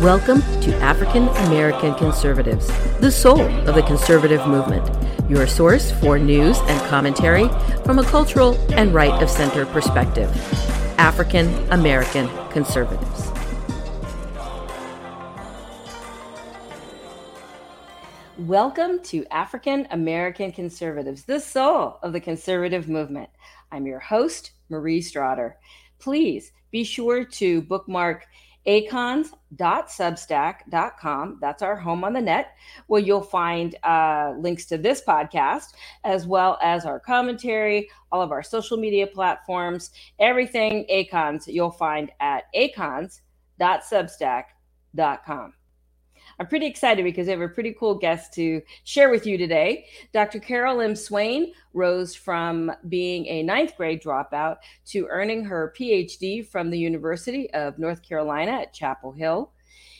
Welcome to African American Conservatives, the soul of the conservative movement, your source for news and commentary from a cultural and right of center perspective. African American Conservatives. Welcome to African American Conservatives, the soul of the conservative movement. I'm your host, Marie Strader. Please be sure to bookmark acons.substack.com. That's our home on the net, where you'll find uh, links to this podcast, as well as our commentary, all of our social media platforms, everything Acons you'll find at acons.substack.com. I'm pretty excited because I have a pretty cool guest to share with you today. Dr. Carol M. Swain rose from being a ninth grade dropout to earning her PhD from the University of North Carolina at Chapel Hill.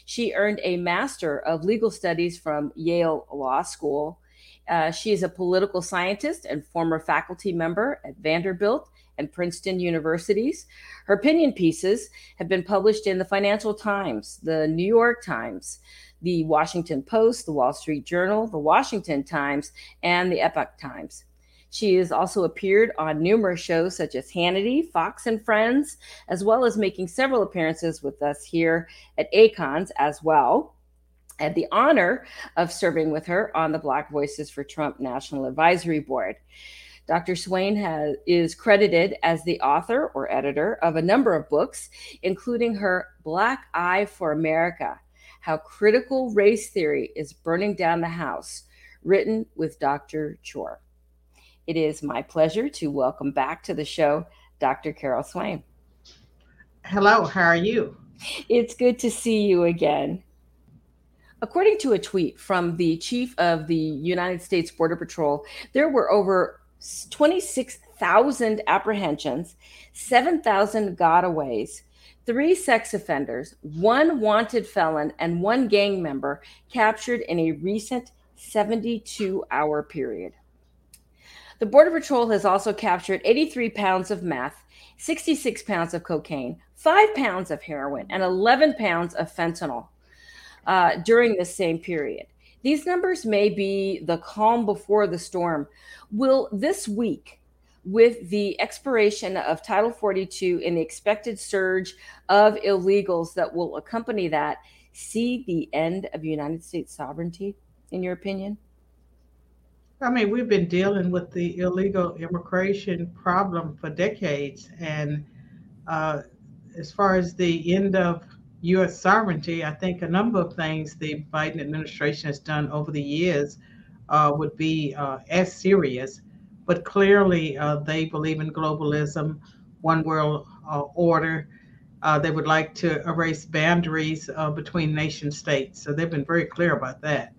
She earned a Master of Legal Studies from Yale Law School. Uh, she is a political scientist and former faculty member at Vanderbilt and Princeton universities. Her opinion pieces have been published in the Financial Times, the New York Times, the Washington Post, the Wall Street Journal, the Washington Times, and the Epoch Times. She has also appeared on numerous shows such as Hannity, Fox and Friends, as well as making several appearances with us here at ACONS as well. I had the honor of serving with her on the Black Voices for Trump National Advisory Board. Dr. Swain has, is credited as the author or editor of a number of books, including her Black Eye for America how Critical Race Theory is Burning Down the House, written with Dr. Schorr. It is my pleasure to welcome back to the show Dr. Carol Swain. Hello, how are you? It's good to see you again. According to a tweet from the chief of the United States Border Patrol, there were over 26,000 apprehensions, 7,000 gotaways, three sex offenders, one wanted felon, and one gang member captured in a recent 72 hour period. The Border Patrol has also captured 83 pounds of meth, 66 pounds of cocaine, 5 pounds of heroin, and 11 pounds of fentanyl uh, during the same period. These numbers may be the calm before the storm. Will this week with the expiration of Title 42 and the expected surge of illegals that will accompany that, see the end of United States sovereignty, in your opinion? I mean, we've been dealing with the illegal immigration problem for decades. And uh, as far as the end of U.S. sovereignty, I think a number of things the Biden administration has done over the years uh, would be uh, as serious but clearly uh, they believe in globalism, one world uh, order. Uh, they would like to erase boundaries uh, between nation states. So they've been very clear about that.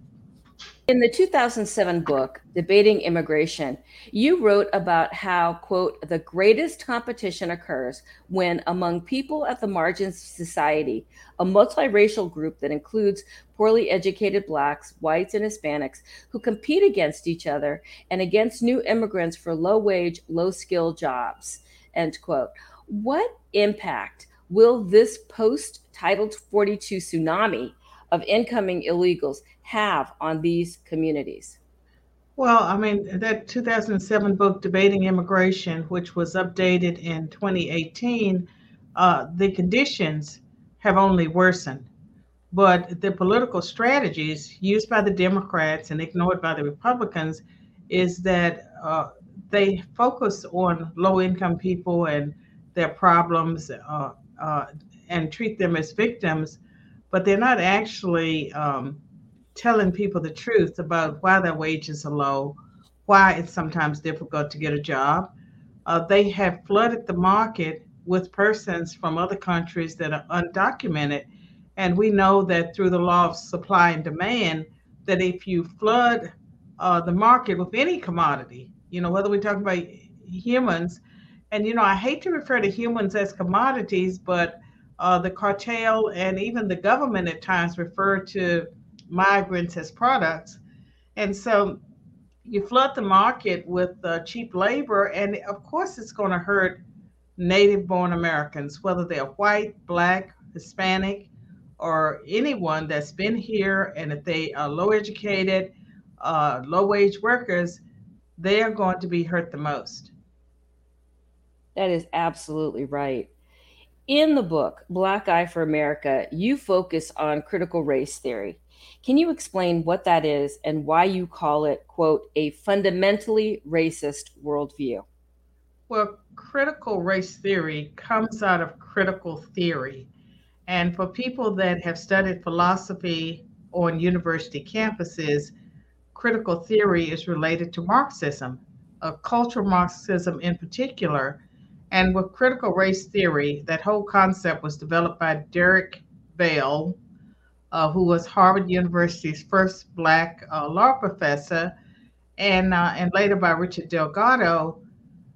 In the 2007 book, Debating Immigration, you wrote about how, quote, the greatest competition occurs when, among people at the margins of society, a multiracial group that includes poorly educated Blacks, whites, and Hispanics who compete against each other and against new immigrants for low wage, low skill jobs, end quote. What impact will this post Title 42 tsunami of incoming illegals have on these communities? Well, I mean, that 2007 book, Debating Immigration, which was updated in 2018, uh, the conditions have only worsened. But the political strategies used by the Democrats and ignored by the Republicans is that uh, they focus on low income people and their problems uh, uh and treat them as victims but they're not actually um, telling people the truth about why their wages are low, why it's sometimes difficult to get a job. Uh, they have flooded the market with persons from other countries that are undocumented. And we know that through the law of supply and demand, that if you flood uh, the market with any commodity, you know, whether we're talking about humans, and, you know, I hate to refer to humans as commodities, but uh, the cartel and even the government at times refer to migrants as products. And so you flood the market with uh, cheap labor, and of course, it's going to hurt native born Americans, whether they're white, black, Hispanic, or anyone that's been here, and if they are low educated, uh, low wage workers, they are going to be hurt the most. That is absolutely right. In the book, Black Eye for America, you focus on critical race theory. Can you explain what that is and why you call it, quote, a fundamentally racist worldview? Well, critical race theory comes out of critical theory. And for people that have studied philosophy on university campuses, critical theory is related to Marxism, a cultural Marxism in particular. And with critical race theory, that whole concept was developed by Derek Bell, uh, who was Harvard University's first Black uh, law professor, and uh, and later by Richard Delgado.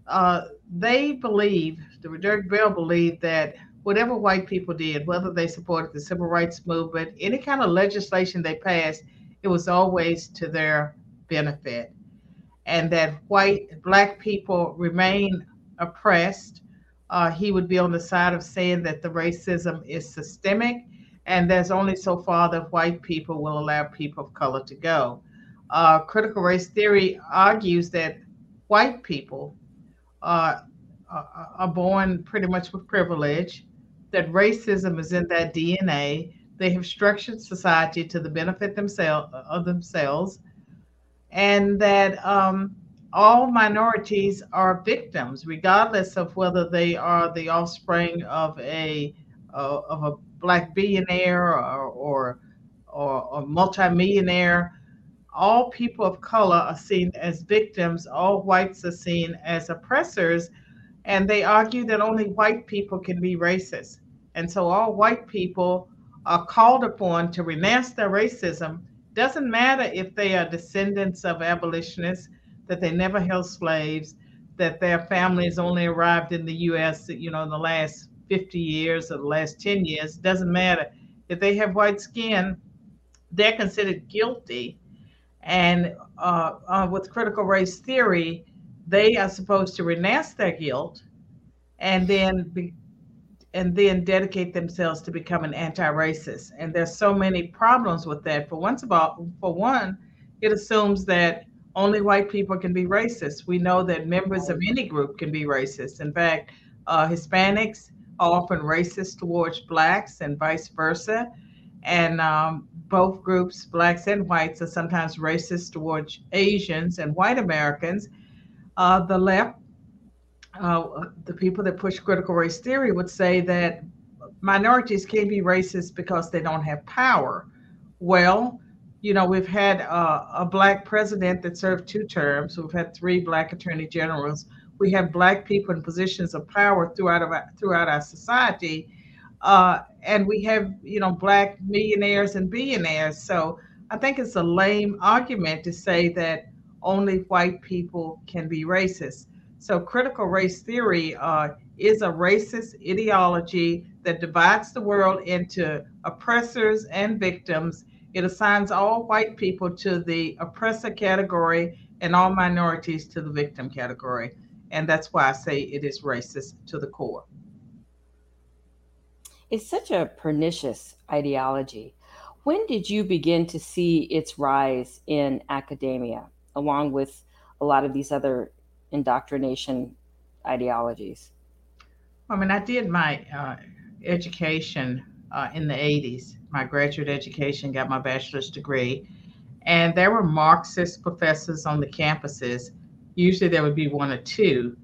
Uh, they believe, Derek Bell believed that whatever white people did, whether they supported the civil rights movement, any kind of legislation they passed, it was always to their benefit. And that white, black people remain oppressed. Uh, he would be on the side of saying that the racism is systemic and there's only so far that white people will allow people of color to go. Uh, critical race theory argues that white people uh, are born pretty much with privilege, that racism is in their DNA. They have structured society to the benefit themselves of themselves, and that um, all minorities are victims, regardless of whether they are the offspring of a uh, of a black billionaire or, or, or, multimillionaire. All people of color are seen as victims, all whites are seen as oppressors, and they argue that only white people can be racist. And so all white people are called upon to renounce their racism. Doesn't matter if they are descendants of abolitionists, that they never held slaves, that their families only arrived in the US, you know, in the last 50 years or the last 10 years, doesn't matter. If they have white skin, they're considered guilty. And uh, uh, with critical race theory, they are supposed to renounce their guilt and then be, and then dedicate themselves to becoming anti-racist. And there's so many problems with that. For once about for one, it assumes that only white people can be racist. We know that members of any group can be racist. In fact, uh, Hispanics are often racist towards blacks and vice versa. And um, both groups, blacks and whites, are sometimes racist towards Asians and white Americans. Uh, the left, uh, the people that push critical race theory, would say that minorities can be racist because they don't have power. Well, you know, we've had uh, a black president that served two terms. We've had three black attorney generals we have black people in positions of power throughout our, throughout our society, uh, and we have you know black millionaires and billionaires. So I think it's a lame argument to say that only white people can be racist. So critical race theory uh, is a racist ideology that divides the world into oppressors and victims. It assigns all white people to the oppressor category and all minorities to the victim category. And that's why I say it is racist to the core. It's such a pernicious ideology. When did you begin to see its rise in academia, along with a lot of these other indoctrination ideologies? I mean, I did my uh, education uh, in the 80s, my graduate education, got my bachelor's degree. And there were Marxist professors on the campuses usually there would be one or two.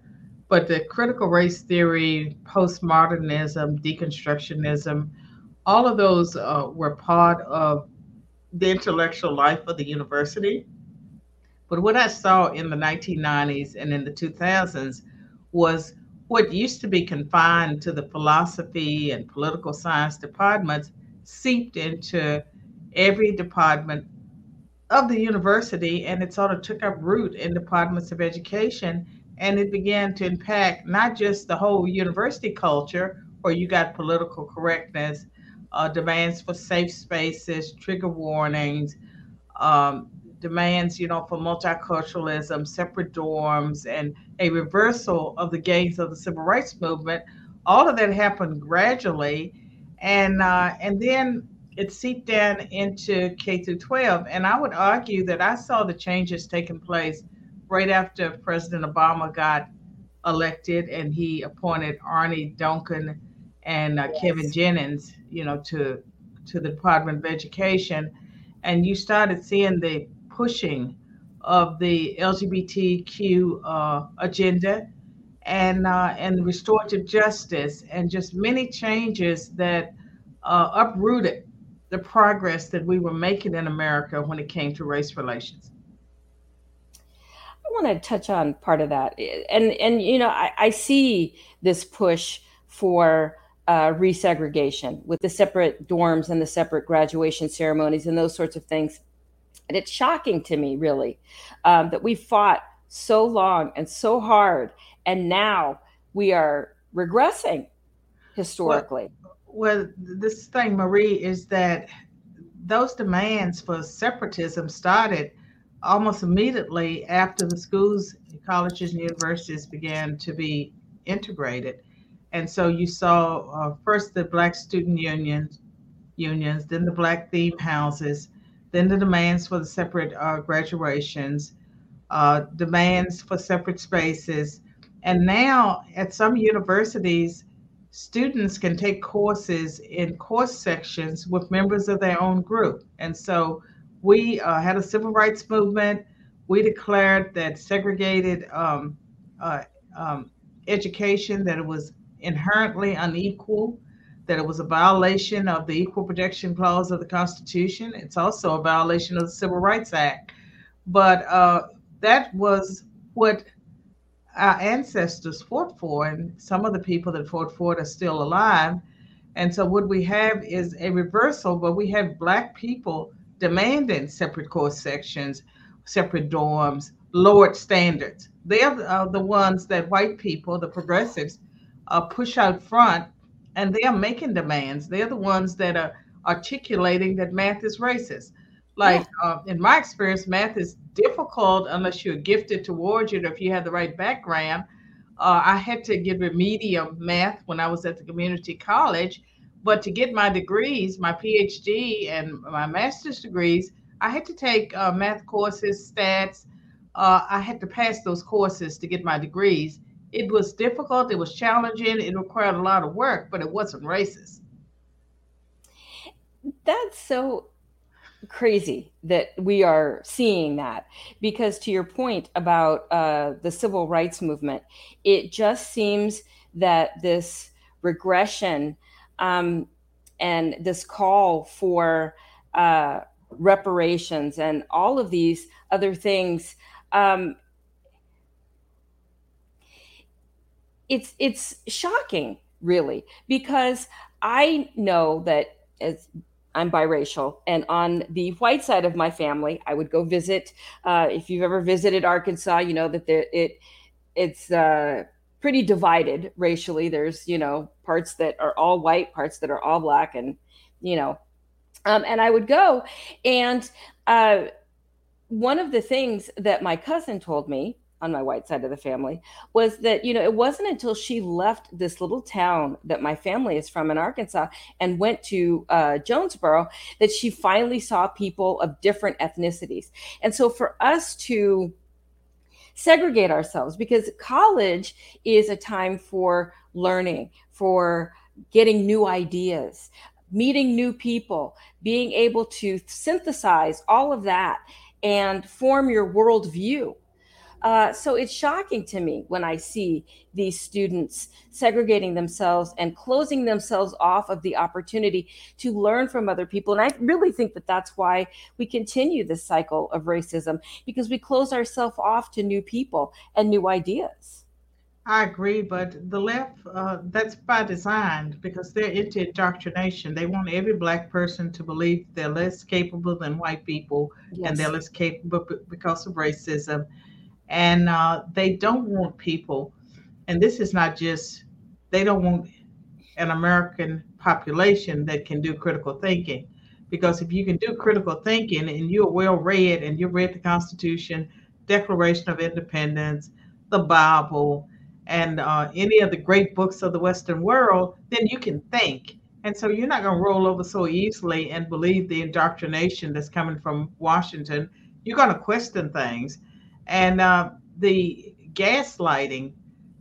But the critical race theory, postmodernism, deconstructionism, all of those uh, were part of the intellectual life of the university. But what I saw in the 1990s and in the 2000s was what used to be confined to the philosophy and political science departments seeped into every department of the university and it sort of took up root in departments of education and it began to impact not just the whole university culture where you got political correctness uh, demands for safe spaces trigger warnings um, demands you know for multiculturalism separate dorms and a reversal of the gains of the civil rights movement all of that happened gradually and uh, and then it seeped down into K through 12. And I would argue that I saw the changes taking place right after President Obama got elected and he appointed Arne Duncan and uh, yes. Kevin Jennings, you know, to to the Department of Education, and you started seeing the pushing of the LGBTQ uh, agenda and uh, and restorative justice and just many changes that uh, uprooted the progress that we were making in America when it came to race relations. I want to touch on part of that, and and you know I, I see this push for uh, resegregation with the separate dorms and the separate graduation ceremonies and those sorts of things. And it's shocking to me, really, um, that we fought so long and so hard, and now we are regressing historically. Well, well this thing, Marie, is that those demands for separatism started almost immediately after the schools, colleges, and universities began to be integrated and so you saw uh, first the black student unions, unions, then the black theme houses, then the demands for the separate uh, graduations, uh, demands for separate spaces, and now at some universities, students can take courses in course sections with members of their own group. And so we uh, had a civil rights movement. We declared that segregated um, uh, um, education, that it was inherently unequal, that it was a violation of the Equal Protection Clause of the Constitution. It's also a violation of the Civil Rights Act. But uh, that was what our ancestors fought for, and some of the people that fought for it are still alive. And so, what we have is a reversal, but we have Black people demanding separate course sections, separate dorms, lowered standards. They're uh, the ones that white people, the progressives, uh, push out front and they are making demands. They're the ones that are articulating that math is racist. Like yeah. uh, in my experience, math is difficult unless you're gifted towards it or if you have the right background. Uh, I had to get remedial math when I was at the community college, but to get my degrees, my PhD and my master's degrees, I had to take uh, math courses, stats. Uh, I had to pass those courses to get my degrees it was difficult, it was challenging, it required a lot of work, but it wasn't racist. That's so crazy that we are seeing that because to your point about uh, the civil rights movement it just seems that this regression um, and this call for uh, reparations and all of these other things um, it's it's shocking really because i know that as i'm biracial and on the white side of my family i would go visit uh, if you've ever visited arkansas you know that there, it it's uh, pretty divided racially. There's you know parts that are all white parts that are all black and you know um, and i would go. And uh, one of the things that my cousin told me on my white side of the family was that you know it wasn't until she left this little town that my family is from in arkansas and went to uh, jonesboro that she finally saw people of different ethnicities. And so for us to segregate ourselves because college is a time for learning for getting new ideas meeting new people being able to synthesize all of that and form your worldview uh, so it's shocking to me when I see these students segregating themselves and closing themselves off of the opportunity to learn from other people. And I really think that that's why we continue this cycle of racism because we close ourselves off to new people and new ideas. I agree, but the left, uh, that's by design because they're into indoctrination. They want every black person to believe they're less capable than white people yes. and they're less capable because of racism and uh, they don't want people and this is not just they don't want an american population that can do critical thinking because if you can do critical thinking and you're well read and you've read the constitution declaration of independence the bible and uh, any of the great books of the western world then you can think And so you're not going to roll over so easily and believe the indoctrination that's coming from Washington. You're going to question things. And uh, the gaslighting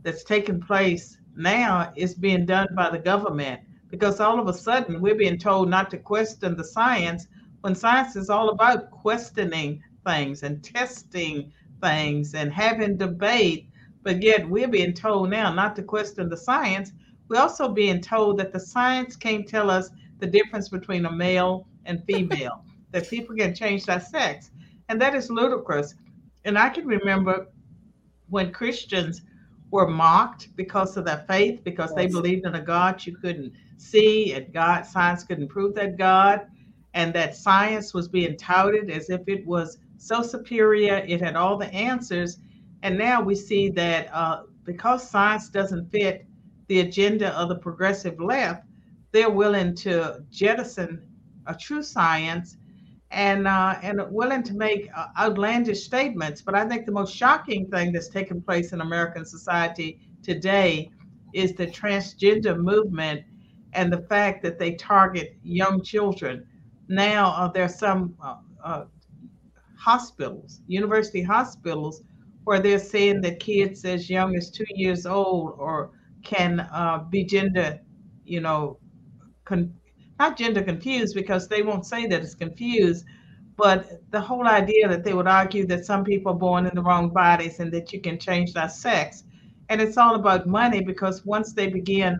that's taking place now is being done by the government because all of a sudden we're being told not to question the science when science is all about questioning things and testing things and having debate. But yet we're being told now not to question the science. We're also being told that the science can't tell us the difference between a male and female, that people can change their sex. And that is ludicrous. And I can remember when Christians were mocked because of their faith, because yes. they believed in a God you couldn't see, and God science couldn't prove that God, and that science was being touted as if it was so superior, it had all the answers. And now we see that uh, because science doesn't fit the agenda of the progressive left, they're willing to jettison a true science and uh, and willing to make uh, outlandish statements. But I think the most shocking thing that's taken place in American society today is the transgender movement and the fact that they target young children. Now uh, there are some uh, uh, hospitals, university hospitals, where they're saying that kids as young as two years old or can uh, be gender, you know, con- not gender confused because they won't say that it's confused, but the whole idea that they would argue that some people are born in the wrong bodies and that you can change their sex. And it's all about money because once they begin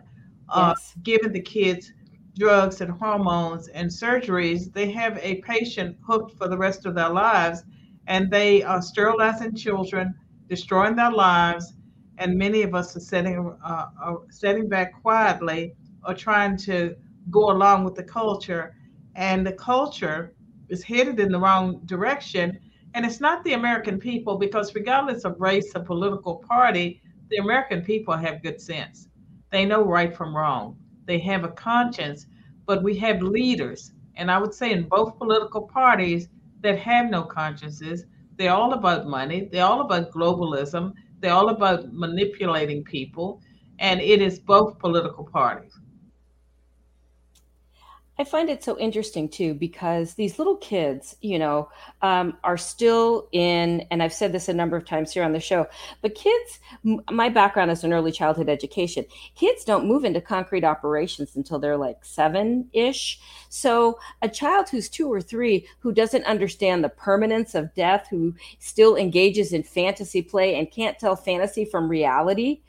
uh, yes. giving the kids drugs and hormones and surgeries, they have a patient hooked for the rest of their lives and they are sterilizing children, destroying their lives. And many of us are sitting, uh, are sitting back quietly or trying to go along with the culture. And the culture is headed in the wrong direction. And it's not the American people, because regardless of race or political party, the American people have good sense. They know right from wrong. They have a conscience, but we have leaders, and I would say in both political parties that have no consciences. They're all about money, they're all about globalism, they're all about manipulating people, and it is both political parties. I find it so interesting too because these little kids, you know, um, are still in, and I've said this a number of times here on the show, but kids, my background is in early childhood education. Kids don't move into concrete operations until they're like seven ish. So a child who's two or three who doesn't understand the permanence of death, who still engages in fantasy play and can't tell fantasy from reality.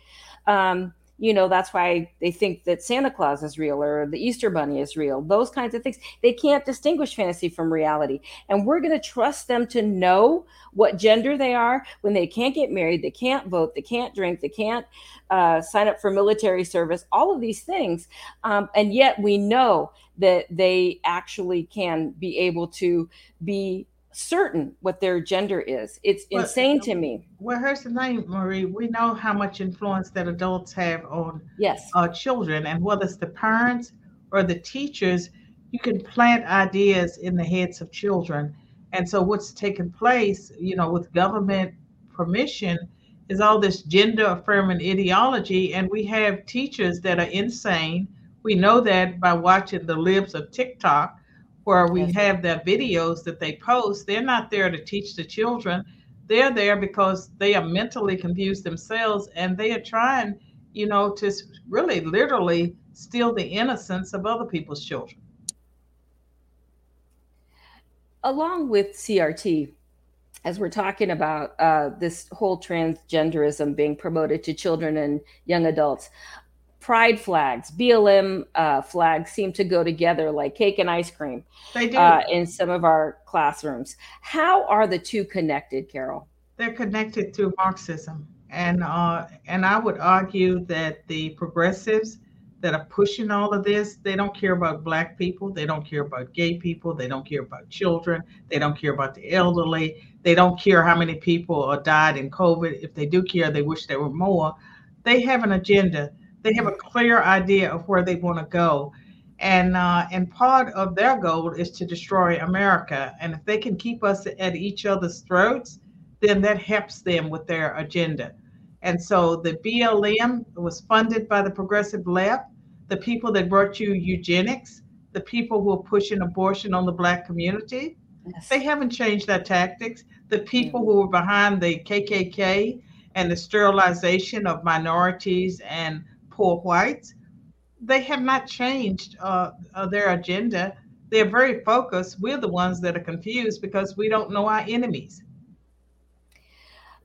Um, you know that's why they think that santa claus is real or the easter bunny is real those kinds of things. They can't distinguish fantasy from reality. And we're going to trust them to know what gender they are. When they can't get married they can't vote they can't drink they can't uh, sign up for military service all of these things. Um, and yet we know that they actually can be able to be certain what their gender is. It's well, insane to me. Well, here's the thing, Marie. We know how much influence that adults have on yes uh, children, and whether it's the parents or the teachers, you can plant ideas in the heads of children. And so, what's taking place, you know, with government permission, is all this gender affirming ideology, and we have teachers that are insane. We know that by watching the libs of TikTok where we have their videos that they post, they're not there to teach the children. They're there because they are mentally confused themselves and they are trying, you know, to really literally steal the innocence of other people's children. Along with CRT, as we're talking about uh, this whole transgenderism being promoted to children and young adults, pride flags, BLM uh, flags seem to go together like cake and ice cream they do. Uh, in some of our classrooms. How are the two connected, Carol? They're connected through Marxism. And, uh, and I would argue that the progressives that are pushing all of this, they don't care about Black people. They don't care about gay people. They don't care about children. They don't care about the elderly. They don't care how many people died in COVID. If they do care, they wish there were more. They have an agenda they have a clear idea of where they want to go. And uh, and part of their goal is to destroy America. And if they can keep us at each other's throats, then that helps them with their agenda. And so the BLM was funded by the progressive left. the people that brought you eugenics, the people who are pushing abortion on the black community, yes. they haven't changed their tactics. The people mm-hmm. who were behind the KKK and the sterilization of minorities and poor whites, they have not changed uh, uh, their agenda. They're very focused. We're the ones that are confused because we don't know our enemies.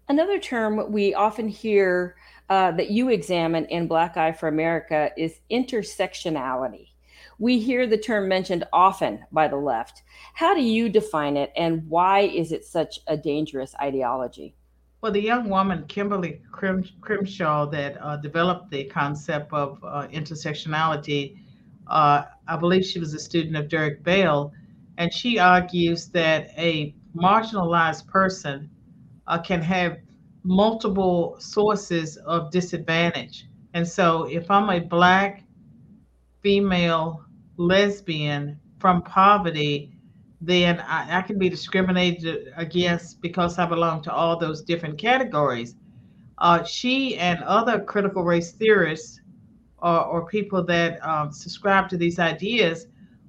Another term we often hear uh, that you examine in Black Eye for America is intersectionality. We hear the term mentioned often by the left. How do you define it, and why is it such a dangerous ideology? Well, the young woman, Kimberly Crim- Crenshaw, that uh, developed the concept of uh, intersectionality, uh, I believe she was a student of Derek Bell, and she argues that a marginalized person uh, can have multiple sources of disadvantage. And so if I'm a Black female lesbian from poverty, then I, I, can be discriminated against because I belong to all those different categories. Uh, she and other critical race theorists or, or people that um, subscribe to these ideas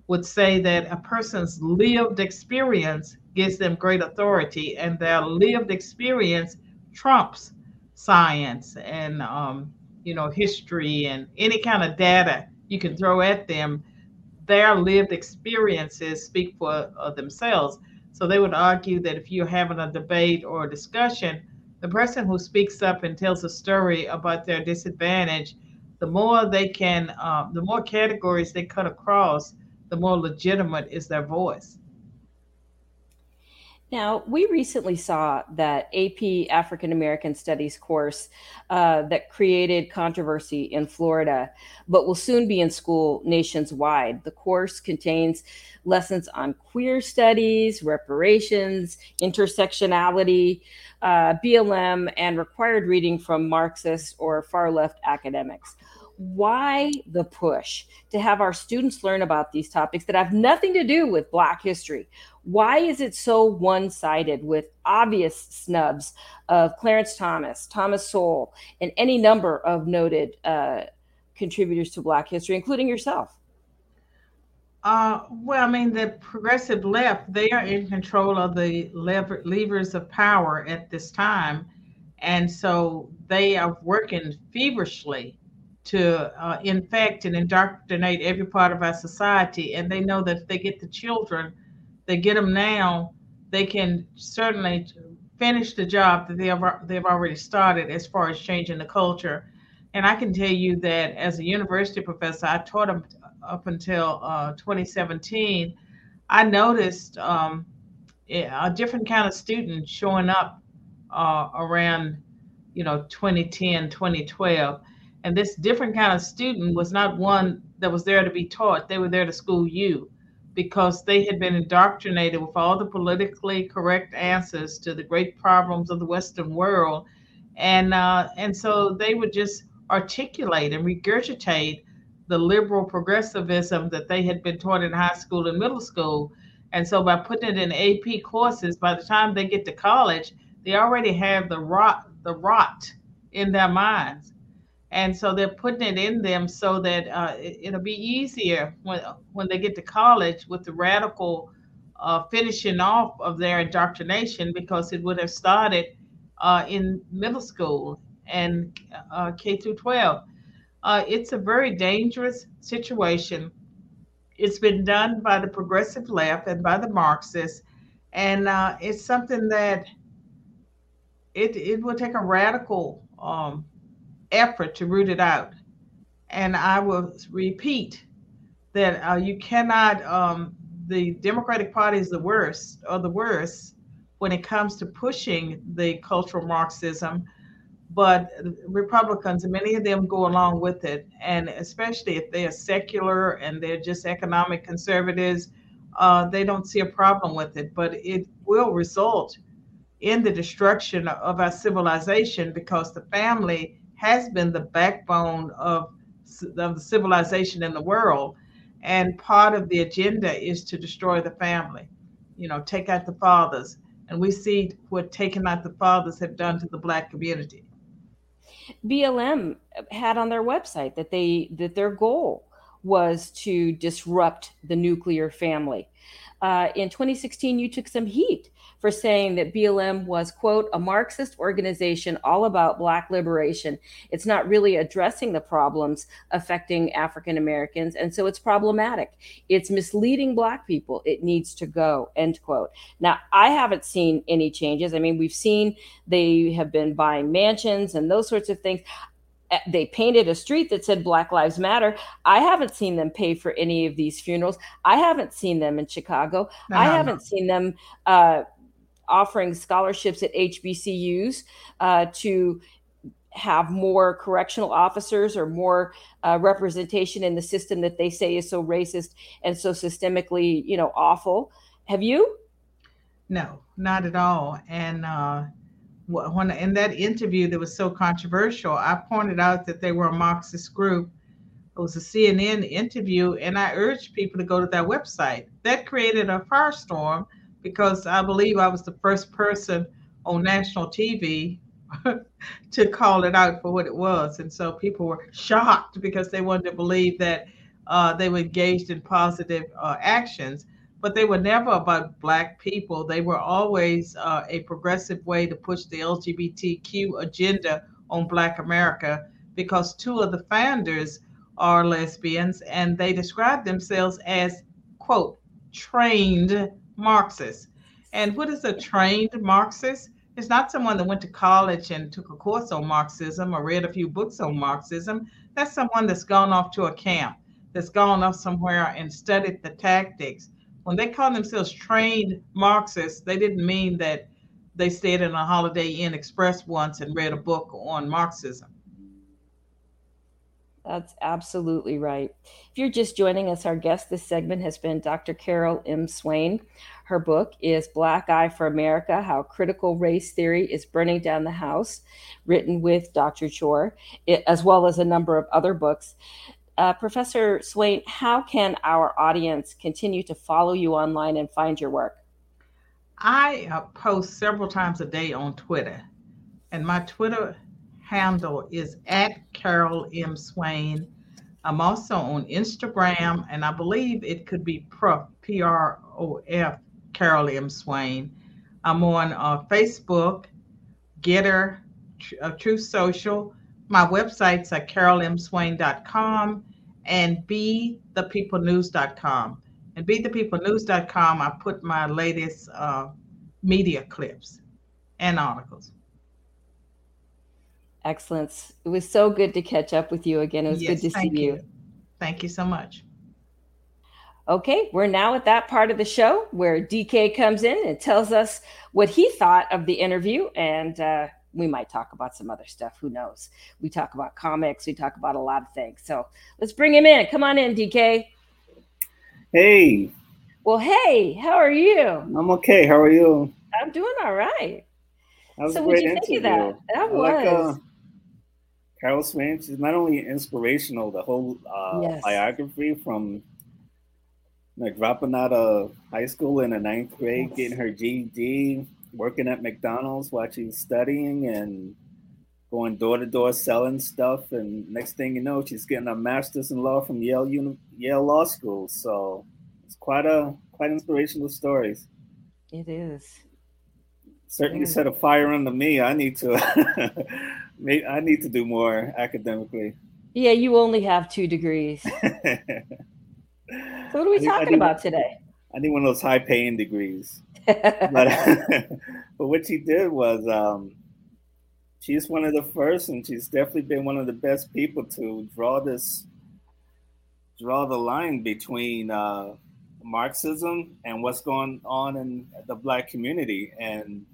would say that a person's lived experience gives them great authority, and their lived experience trumps science and um, you know history and any kind of data you can throw at them their lived experiences speak for uh, themselves. So they would argue that if you're having a debate or a discussion, the person who speaks up and tells a story about their disadvantage, the more they can, uh, the more categories they cut across, the more legitimate is their voice. Now, we recently saw that AP African American Studies course uh, that created controversy in Florida, but will soon be in school nationwide. The course contains lessons on queer studies, reparations, intersectionality, uh, BLM, and required reading from Marxist or far left academics why the push to have our students learn about these topics that have nothing to do with Black history? Why is it so one sided with obvious snubs of Clarence Thomas, Thomas Sowell, and any number of noted uh, contributors to Black history, including yourself? Uh, well, I mean, the progressive left, they are in control of the lever- levers of power at this time. And so they are working feverishly to uh, infect and indoctrinate every part of our society. And they know that if they get the children, they get them now, they can certainly finish the job that they have, they've already started as far as changing the culture. And I can tell you that as a university professor, I taught them up until uh, 2017. I noticed um, a different kind of student showing up uh, around, you know, 2010, 2012 and this different kind of student was not one that was there to be taught. They were there to school you because they had been indoctrinated with all the politically correct answers to the great problems of the Western world. And, uh, and so they would just articulate and regurgitate the liberal progressivism that they had been taught in high school and middle school. And so by putting it in AP courses, by the time they get to college, they already have the rot, the rot in their minds and so they're putting it in them so that uh, it, will be easier when when they get to college with the radical uh, finishing off of their indoctrination because it would have started uh, in middle school and uh, K through 12. Uh, it's a very dangerous situation. It's been done by the progressive left and by the Marxists, and uh, it's something that it it will take a radical um, effort to root it out. And I will repeat that uh, you cannot, um, the Democratic Party is the worst or the worst when it comes to pushing the cultural Marxism. But Republicans, many of them go along with it. And especially if they are secular and they're just economic conservatives, uh, they don't see a problem with it. But it will result in the destruction of our civilization because the family has been the backbone of, of the civilization in the world. And part of the agenda is to destroy the family, you know, take out the fathers. And we see what taking out the fathers have done to the black community. BLM had on their website that they that their goal was to disrupt the nuclear family. Uh, in 2016, you took some heat for saying that BLM was, quote, a Marxist organization all about Black liberation. It's not really addressing the problems affecting African Americans. And so it's problematic. It's misleading Black people. It needs to go, end quote. Now, I haven't seen any changes. I mean, we've seen they have been buying mansions and those sorts of things they painted a street that said Black Lives Matter. I haven't seen them pay for any of these funerals. I haven't seen them in Chicago. No, I haven't no. seen them uh, offering scholarships at HBCUs uh, to have more correctional officers or more uh, representation in the system that they say is so racist and so systemically, you know, awful. Have you? No, not at all. And uh, when in that interview that was so controversial, I pointed out that they were a Marxist group. It was a CNN interview, and I urged people to go to that website. That created a firestorm because I believe I was the first person on national TV to call it out for what it was. And so people were shocked because they wanted to believe that uh, they were engaged in positive uh, actions but they were never about black people. They were always uh, a progressive way to push the LGBTQ agenda on Black America because two of the founders are lesbians and they describe themselves as, quote, trained Marxists. And what is a trained Marxist? It's not someone that went to college and took a course on Marxism or read a few books on Marxism. That's someone that's gone off to a camp, that's gone off somewhere and studied the tactics when they call themselves trained Marxists, they didn't mean that they stayed in a Holiday Inn Express once and read a book on Marxism. That's absolutely right. If you're just joining us, our guest this segment has been Dr. Carol M. Swain. Her book is Black Eye for America How Critical Race Theory is Burning Down the House, written with Dr. Schorr, as well as a number of other books. Uh, Professor Swain, how can our audience continue to follow you online and find your work? I uh, post several times a day on Twitter, and my Twitter handle is at Carol M. Swain. I'm also on Instagram, and I believe it could be Prof, P R O F, Carol M. Swain. I'm on uh, Facebook, Gettr, uh, Truth Social. My websites are carolmswain.com and bethepeoplenews.com. And bethepeoplenews.com, I put my latest uh, media clips and articles. Excellent. It was so good to catch up with you again. It was yes, good to see you. you. Thank you so much. Okay, we're now at that part of the show where DK comes in and tells us what he thought of the interview. And uh, we might talk about some other stuff. Who knows? We talk about comics. We talk about a lot of things. So let's bring him in. Come on in, DK. Hey. Well, hey, how are you? I'm okay. How are you? I'm doing all right. so, what do you think of that? That was. Like, uh, Carol Swain, she's not only inspirational, the whole uh, yes. biography from like dropping out of high school in the ninth grade, yes. getting her GED, working at McDonald's while she's studying and going door to door selling stuff. And next thing you know, she's getting a master's in law from Yale Uni- Yale Law School. So it's quite a quite inspirational stories. It is. Certainly set a fire under me. I need to I need to do more academically. Yeah, you only have two degrees. so what are we talking about today? I need one of those high paying degrees. but, but what she did was um, she's one of the first, and she's definitely been one of the best people to draw this, draw the line between uh, Marxism and what's going on in the Black community. And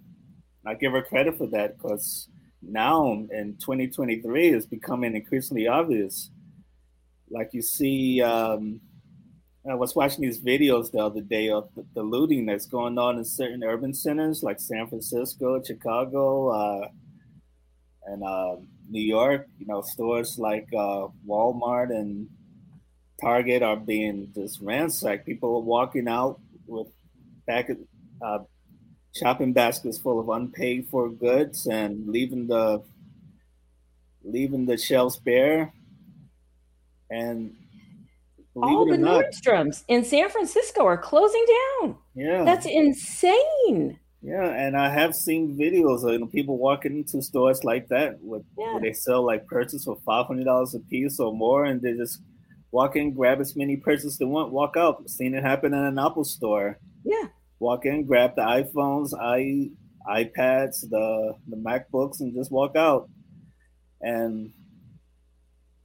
I give her credit for that because now in 2023 it's becoming increasingly obvious. Like you see. Um, I was watching these videos the other day of the, the, looting that's going on in certain urban centers like San Francisco, Chicago, uh, and uh, New York. You know, stores like uh, Walmart and Target are being just ransacked. People are walking out with back shopping baskets full of unpaid for goods and leaving the leaving the shelves bare. And all the Nordstroms in San Francisco are closing down. Yeah, that's insane. Yeah, and I have seen videos of you know, people walking into stores like that with, yeah. where they sell like purses for five hundred dollars a piece or more, and they just walk in, grab as many purses they want, walk out. I've seen it happen in an Apple store. Yeah, walk in, grab the iPhones, i iPads, the the MacBooks, and just walk out. And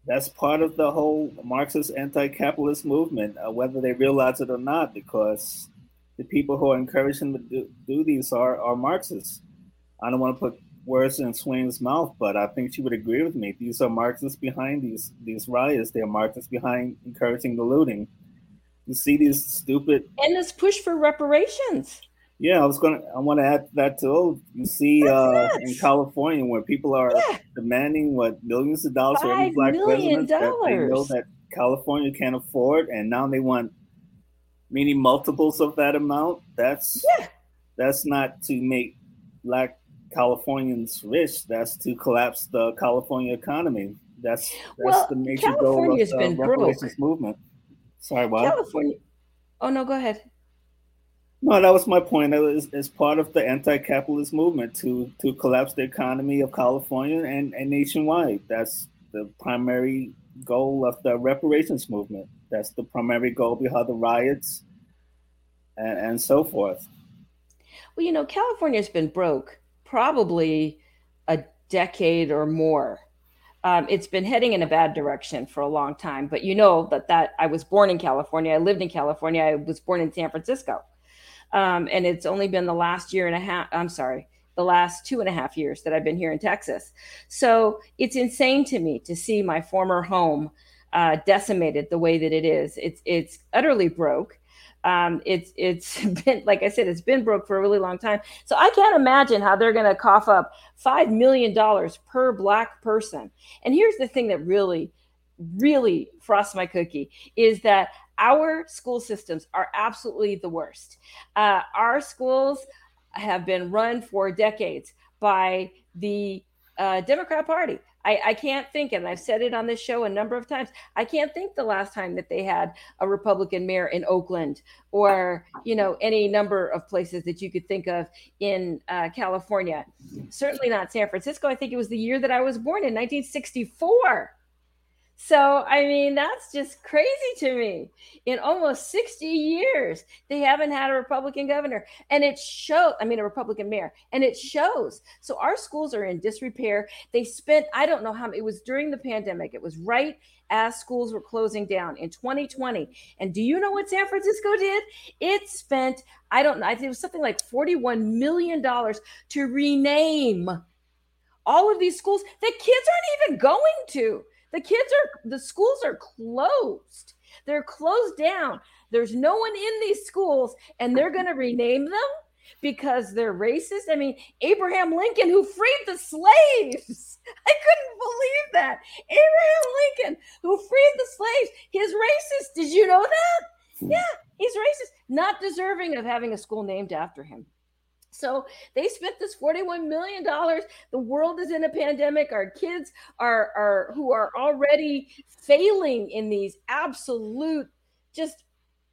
that's part of the whole Marxist anti-capitalist movement, uh, whether they realize it or not, because the people who are encouraging them to do, do these are, are Marxists. I don't want to put words in Swain's mouth, but I think she would agree with me. These are Marxists behind these these riots. They're Marxists behind encouraging the looting. You see these stupid and this push for reparations. Yeah, I was gonna. I want to add that too. You see, uh, in California, where people are yeah. demanding what millions of dollars for every black resident that they know that California can't afford, and now they want many multiples of that amount. That's yeah. that's not to make black Californians rich. That's to collapse the California economy. That's that's well, the major California's goal of the reparations movement. Sorry, what? California. Oh no, go ahead. No, that was my point. It was as part of the anti-capitalist movement to to collapse the economy of California and, and nationwide. That's the primary goal of the reparations movement. That's the primary goal behind the riots and, and so forth. Well, you know, California's been broke probably a decade or more. Um, it's been heading in a bad direction for a long time. But you know that that I was born in California. I lived in California. I was born in San Francisco. Um, and it's only been the last year and a half. I'm sorry, the last two and a half years that I've been here in Texas. So it's insane to me to see my former home uh, decimated the way that it is. It's it's utterly broke. Um, it's it's been like I said, it's been broke for a really long time. So I can't imagine how they're going to cough up five million dollars per black person. And here's the thing that really, really frosts my cookie is that our school systems are absolutely the worst. Uh, our schools have been run for decades by the uh, Democrat Party. I, I, can't think, and I've said it on this show a number of times. I can't think the last time that they had a Republican mayor in Oakland, or you know any number of places that you could think of in uh, California. Certainly not San Francisco. I think it was the year that I was born in 1964. So, I mean, that's just crazy to me. In almost 60 years, they haven't had a Republican governor. And it shows, I mean, a Republican mayor, and it shows. So, our schools are in disrepair. They spent, I don't know how it was during the pandemic, it was right as schools were closing down in 2020. And do you know what San Francisco did? It spent, I don't know, I think it was something like $41 million to rename all of these schools that kids aren't even going to. The kids are, the schools are closed. They're closed down. There's no one in these schools, and they're going to rename them because they're racist. I mean, Abraham Lincoln, who freed the slaves. I couldn't believe that. Abraham Lincoln, who freed the slaves, he's racist. Did you know that? Hmm. Yeah, he's racist, not deserving of having a school named after him. So they spent this $41 million. The world is in a pandemic. Our kids are, are who are already failing in these absolute just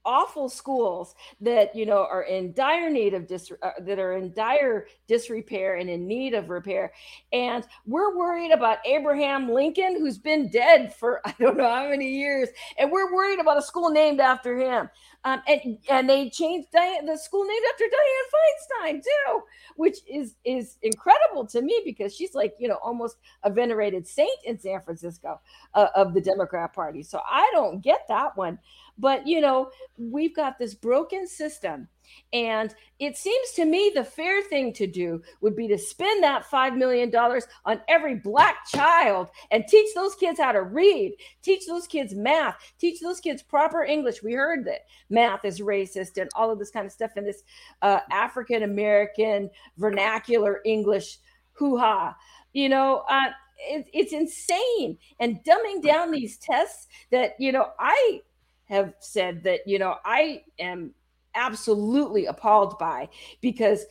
awful schools that you know are in dire need of dis uh, that are in dire disrepair and in need of repair and we're worried about abraham lincoln who's been dead for i don't know how many years and we're worried about a school named after him um, and and they changed the school named after Diane Feinstein too, which is is incredible to me because she's like you know almost a venerated saint in San Francisco uh, of the Democrat Party. So I don't get that one. But, you know, we've got this broken system. And it seems to me the fair thing to do would be to spend that $5 million on every black child and teach those kids how to read, teach those kids math, teach those kids proper English. We heard that math is racist and all of this kind of stuff in this uh, African American vernacular English hoo ha. You know, uh, it, it's insane. And dumbing down these tests that, you know, I have said that, you know, I am absolutely appalled by because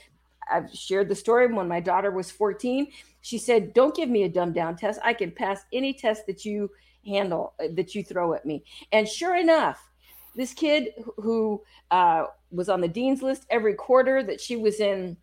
I've shared the story when my daughter was 14. She said, Don't give me a dumb down test. I can pass any test that you handle that you throw at me. And sure enough, this kid who uh, was on the dean's list every quarter that she was in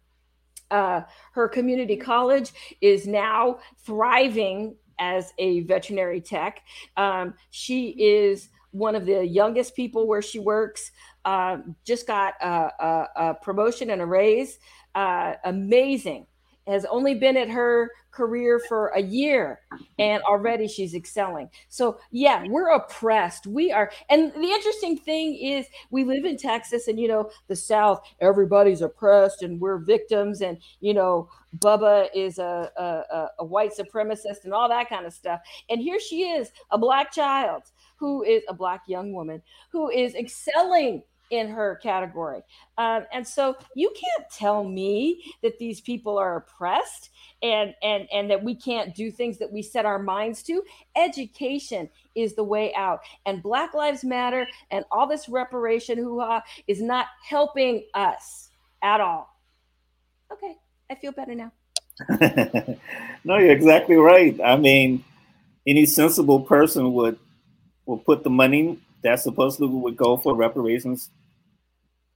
uh, her community college is now thriving as a veterinary tech. Um, she is one of the youngest people where she works. Uh, just got a, a, a, promotion and a raise. Uh, amazing. Has only been at her career for a year and already she's excelling. So, yeah, we're oppressed. We are. And the interesting thing is, we live in Texas and, you know, the South, everybody's oppressed and we're victims. And, you know, Bubba is a, a, a white supremacist and all that kind of stuff. And here she is, a black child who is a black young woman who is excelling in her category. Um, and so you can't tell me that these people are oppressed and and and that we can't do things that we set our minds to. Education is the way out. And Black Lives Matter and all this reparation hoo-ha is not helping us at all. Okay, I feel better now. no, you're exactly right. I mean, any sensible person would will put the money that's supposed to would go for reparations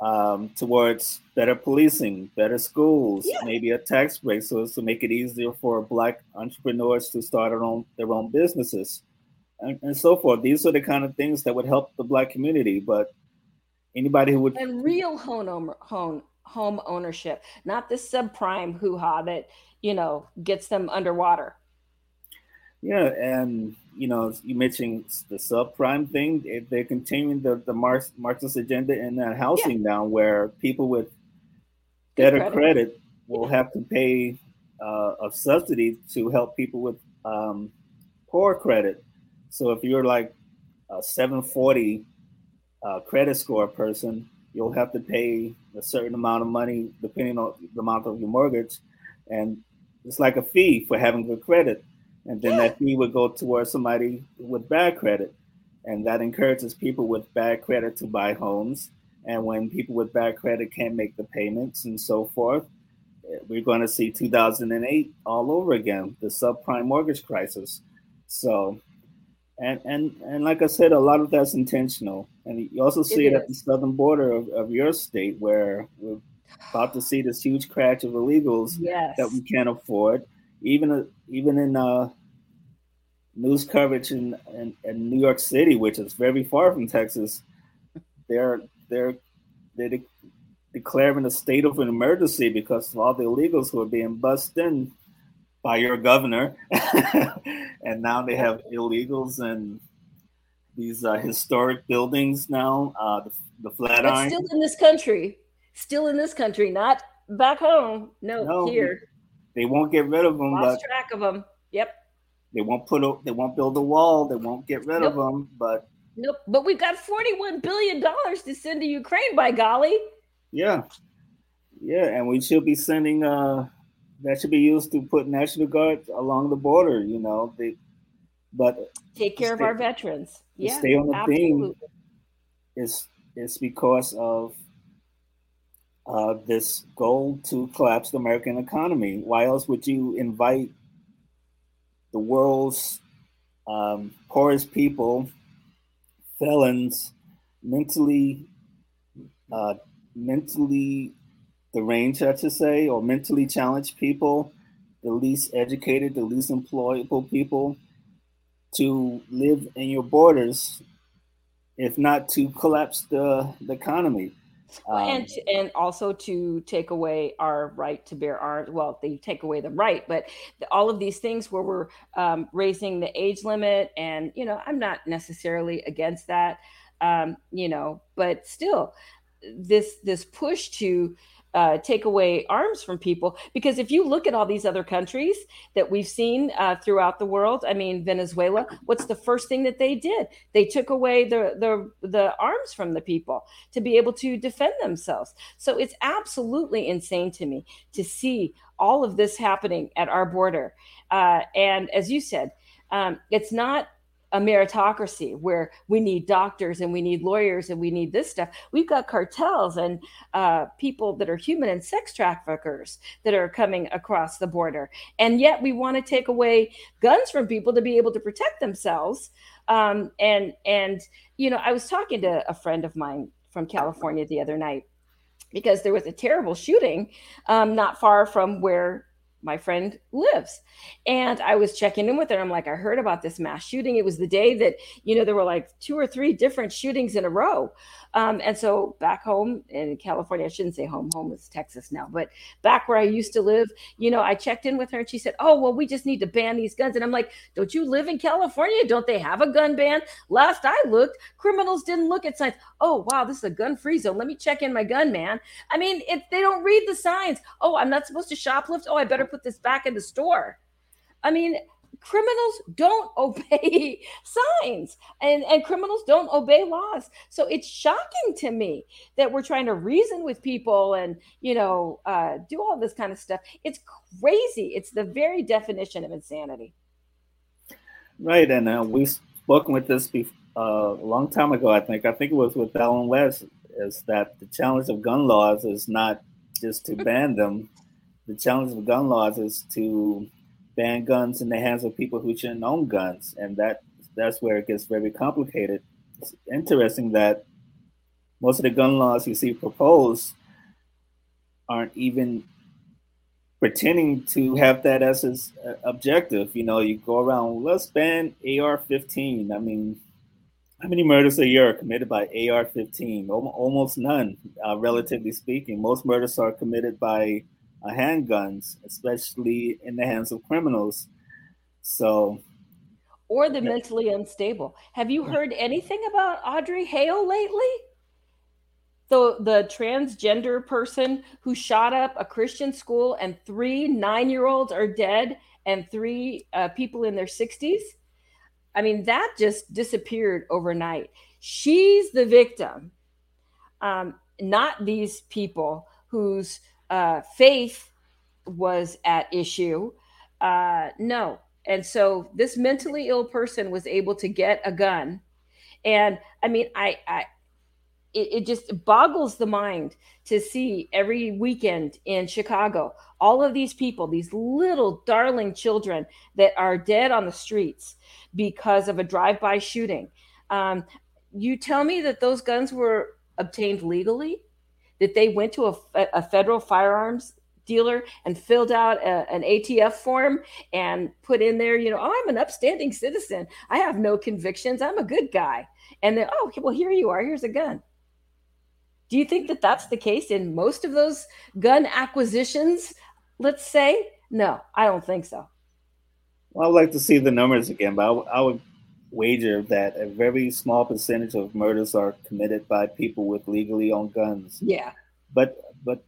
um, towards better policing, better schools, yeah. maybe a tax break so as to make it easier for black entrepreneurs to start their own their own businesses and, and so forth. These are the kind of things that would help the black community. But anybody who would and real home home home ownership, not this subprime hoo ha that you know gets them underwater. Yeah, and you know, you mentioned the subprime thing. They're continuing the the Marx, Marxist agenda in that housing yeah. now, where people with better credit. credit. will have to pay uh, a subsidy to help people with um, poor credit. So if you're like a 740 uh, credit score person, you'll have to pay a certain amount of money depending on the amount of your mortgage, and it's like a fee for having good credit and then that fee would go towards somebody with bad credit, and that encourages people with bad credit to buy homes. And when people with bad credit can't make the payments and so forth, we're going to see 2008 all over again, the subprime mortgage crisis. So, and and and like I said, a lot of that's intentional, and you also see it, it at the southern border of, of your state, where we're about to see this huge crash of illegals yes. that we can't afford even even in uh, news coverage in, in, in, New York City, which is very far from Texas, they're they're they're de- declaring a state of an emergency because of all the illegals who are being bussed in by your governor, and now they have illegals and these uh, historic buildings now. Uh, the, the Flatiron. still in this country, still in this country, not back home. No, no here. They won't get rid of them. Lost but track of them. Yep. They won't put. A, they won't build a wall. They won't get rid nope. of them. But nope. But we've got forty-one billion dollars to send to Ukraine. By golly. Yeah. Yeah, and we should be sending. uh That should be used to put National Guard along the border. You know, they. But take care stay, of our veterans. Yeah. Stay on the absolutely. theme. It's is because of uh, this goal to collapse the American economy. Why else would you invite the world's um, poorest people, felons, mentally, uh, mentally deranged, I should say, or mentally challenged people, the least educated, the least employable people, to live in your borders, if not to collapse the, the economy? Um, and and also to take away our right to bear arms. Well, they take away the right, but the, all of these things where we're um, raising the age limit, and you know, I'm not necessarily against that, um, you know, but still, this this push to uh, take away arms from people. Because if you look at all these other countries that we've seen uh, throughout the world, I mean, Venezuela, what's the first thing that they did? They took away the, the, the arms from the people to be able to defend themselves. So it's absolutely insane to me to see all of this happening at our border. Uh, and as you said, um, it's not a meritocracy where we need doctors and we need lawyers and we need this stuff. We've got cartels and uh, people that are human and sex traffickers that are coming across the border. And yet we want to take away guns from people to be able to protect themselves. Um, and, and, you know, I was talking to a friend of mine from California the other night because there was a terrible shooting um, not far from where my friend lives. And I was checking in with her. I'm like, I heard about this mass shooting. It was the day that, you know, there were like two or three different shootings in a row. Um, and so back home in California, I shouldn't say home, home is Texas now, but back where I used to live, you know, I checked in with her and she said, Oh, well, we just need to ban these guns. And I'm like, Don't you live in California? Don't they have a gun ban? Last I looked, criminals didn't look at signs. Oh, wow, this is a gun free zone. Let me check in my gun, man. I mean, if they don't read the signs, oh, I'm not supposed to shoplift. Oh, I better put this back in the store. I mean, criminals don't obey signs and, and criminals don't obey laws so it's shocking to me that we're trying to reason with people and you know uh, do all this kind of stuff it's crazy it's the very definition of insanity right and uh, we've spoken with this before, a long time ago i think i think it was with Allen West is that the challenge of gun laws is not just to ban them the challenge of gun laws is to ban guns in the hands of people who shouldn't own guns, and that that's where it gets very complicated. It's interesting that most of the gun laws you see proposed aren't even pretending to have that as its uh, objective. You know, you go around, let's ban AR-15. I mean, how many murders a year are committed by AR-15? Almost none, uh, relatively speaking. Most murders are committed by uh, handguns, especially in the hands of criminals. So, or the mentally unstable. Have you heard anything about Audrey Hale lately? The the transgender person who shot up a Christian school and three nine year olds are dead and three uh, people in their sixties. I mean, that just disappeared overnight. She's the victim, um, not these people whose uh, faith was at issue. Uh, no. And so this mentally ill person was able to get a gun. And I mean, I, I it, it just boggles the mind to see every weekend in Chicago all of these people, these little darling children that are dead on the streets because of a drive by shooting. Um, you tell me that those guns were obtained legally? that they went to a, a federal firearms dealer and filled out a, an ATF form and put in there, you know, oh, I'm an upstanding citizen. I have no convictions. I'm a good guy. And then, oh, well, here you are. Here's a gun. Do you think that that's the case in most of those gun acquisitions? Let's say, no, I don't think so. Well, I'd like to see the numbers again, but I, w- I would wager that a very small percentage of murders are committed by people with legally owned guns. Yeah. But but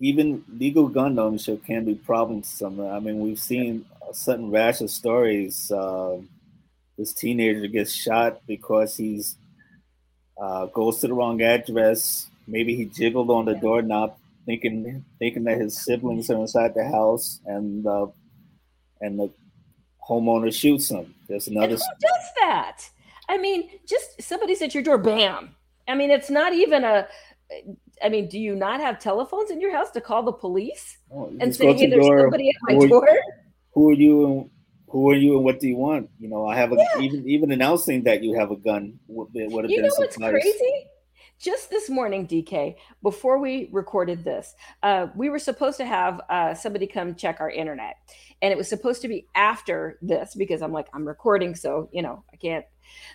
even legal gun ownership can be problemsome. I mean, we've seen a sudden rash of stories. Uh, this teenager gets shot because he's uh, goes to the wrong address. Maybe he jiggled on the doorknob, thinking thinking that his siblings are inside the house, and uh, and the homeowner shoots him. There's another. And who does that? I mean, just somebody's at your door, bam. I mean, it's not even a. I mean, do you not have telephones in your house to call the police oh, and say, "Hey, there's door, somebody at my who door"? Are, who are you? And, who are you, and what do you want? You know, I have a yeah. even even announcing that you have a gun would, would have you know what's crazy? just this morning, DK, before we recorded this, uh, we were supposed to have uh, somebody come check our internet. And it was supposed to be after this because I'm like, I'm recording. So, you know, I can't.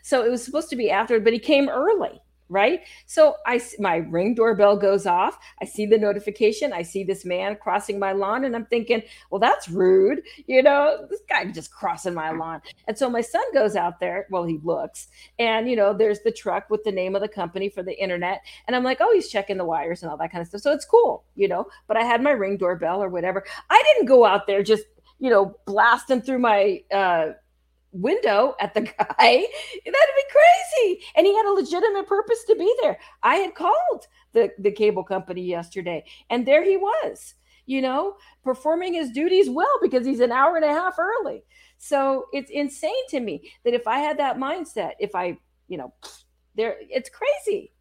So it was supposed to be after, but he came early right? So i my ring doorbell goes off. I see the notification. I see this man crossing my lawn and i'm thinking well that's rude you know? This guy just crossing my lawn. And so my son goes out there well he looks and you know there's the truck with the name of the company for the internet and i'm like oh he's checking the wires and all that kind of stuff. So it's cool you know? But i had my ring doorbell or whatever. I didn't go out there just you know blasting through my uh window at the guy, that'd be crazy. And he had a legitimate purpose to be there. I had called the, the cable company yesterday, and there he was, you know, performing his duties well because he's an hour and a half early. So it's insane to me that if I had that mindset, if I, you know, there, it's crazy.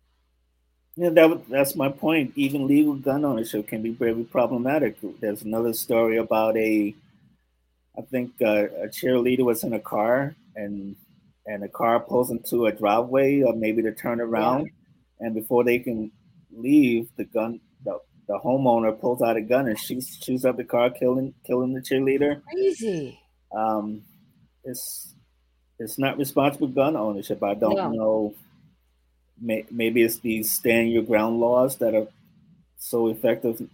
Yeah, that that's my point. Even legal gun ownership can be very problematic. There's another story about a, I think uh, a cheerleader was in a car and and a car pulls into a driveway or maybe to turn around, yeah. and before they can leave, the gun the, the homeowner pulls out a gun and shoots shoots up the car, killing killing the cheerleader. Crazy. Um, it's it's not responsible gun ownership. I don't no. know maybe it's these stand your ground laws that are so effective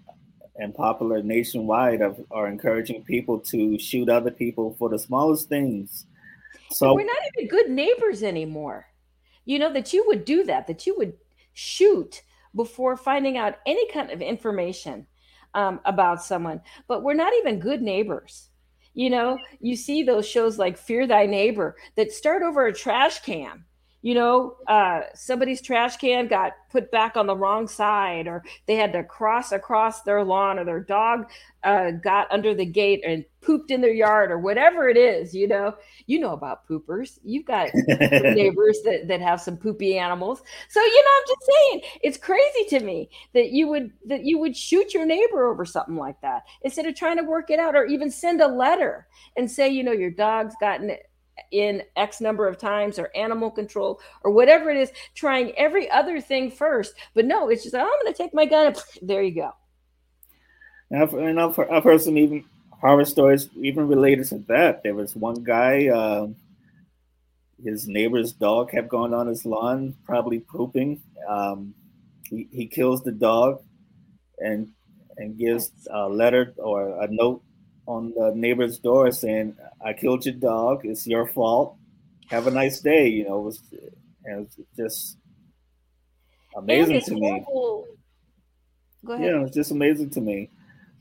and popular nationwide of, are encouraging people to shoot other people for the smallest things. So we're not even good neighbors anymore. You know that you would do that, that you would shoot before finding out any kind of information um, about someone. But we're not even good neighbors. You know, you see those shows like Fear Thy Neighbor that start over a trash can you know, uh, somebody's trash can got put back on the wrong side, or they had to cross across their lawn, or their dog uh, got under the gate and pooped in their yard, or whatever it is. You know, you know about poopers. You've got neighbors that, that have some poopy animals. So you know, I'm just saying, it's crazy to me that you would that you would shoot your neighbor over something like that instead of trying to work it out, or even send a letter and say, you know, your dog's gotten it in X number of times or animal control or whatever it is, trying every other thing first. But no, it's just, I'm going to take my gun and there you go. And I've, and I've, I've heard some even horror stories, even related to that. There was one guy, uh, his neighbor's dog kept going on his lawn, probably pooping. Um, he, he kills the dog and and gives a letter or a note on the neighbor's door saying, "I killed your dog. It's your fault. Have a nice day." You know, it was, it was just amazing to horrible. me. Go ahead. Yeah, it's just amazing to me.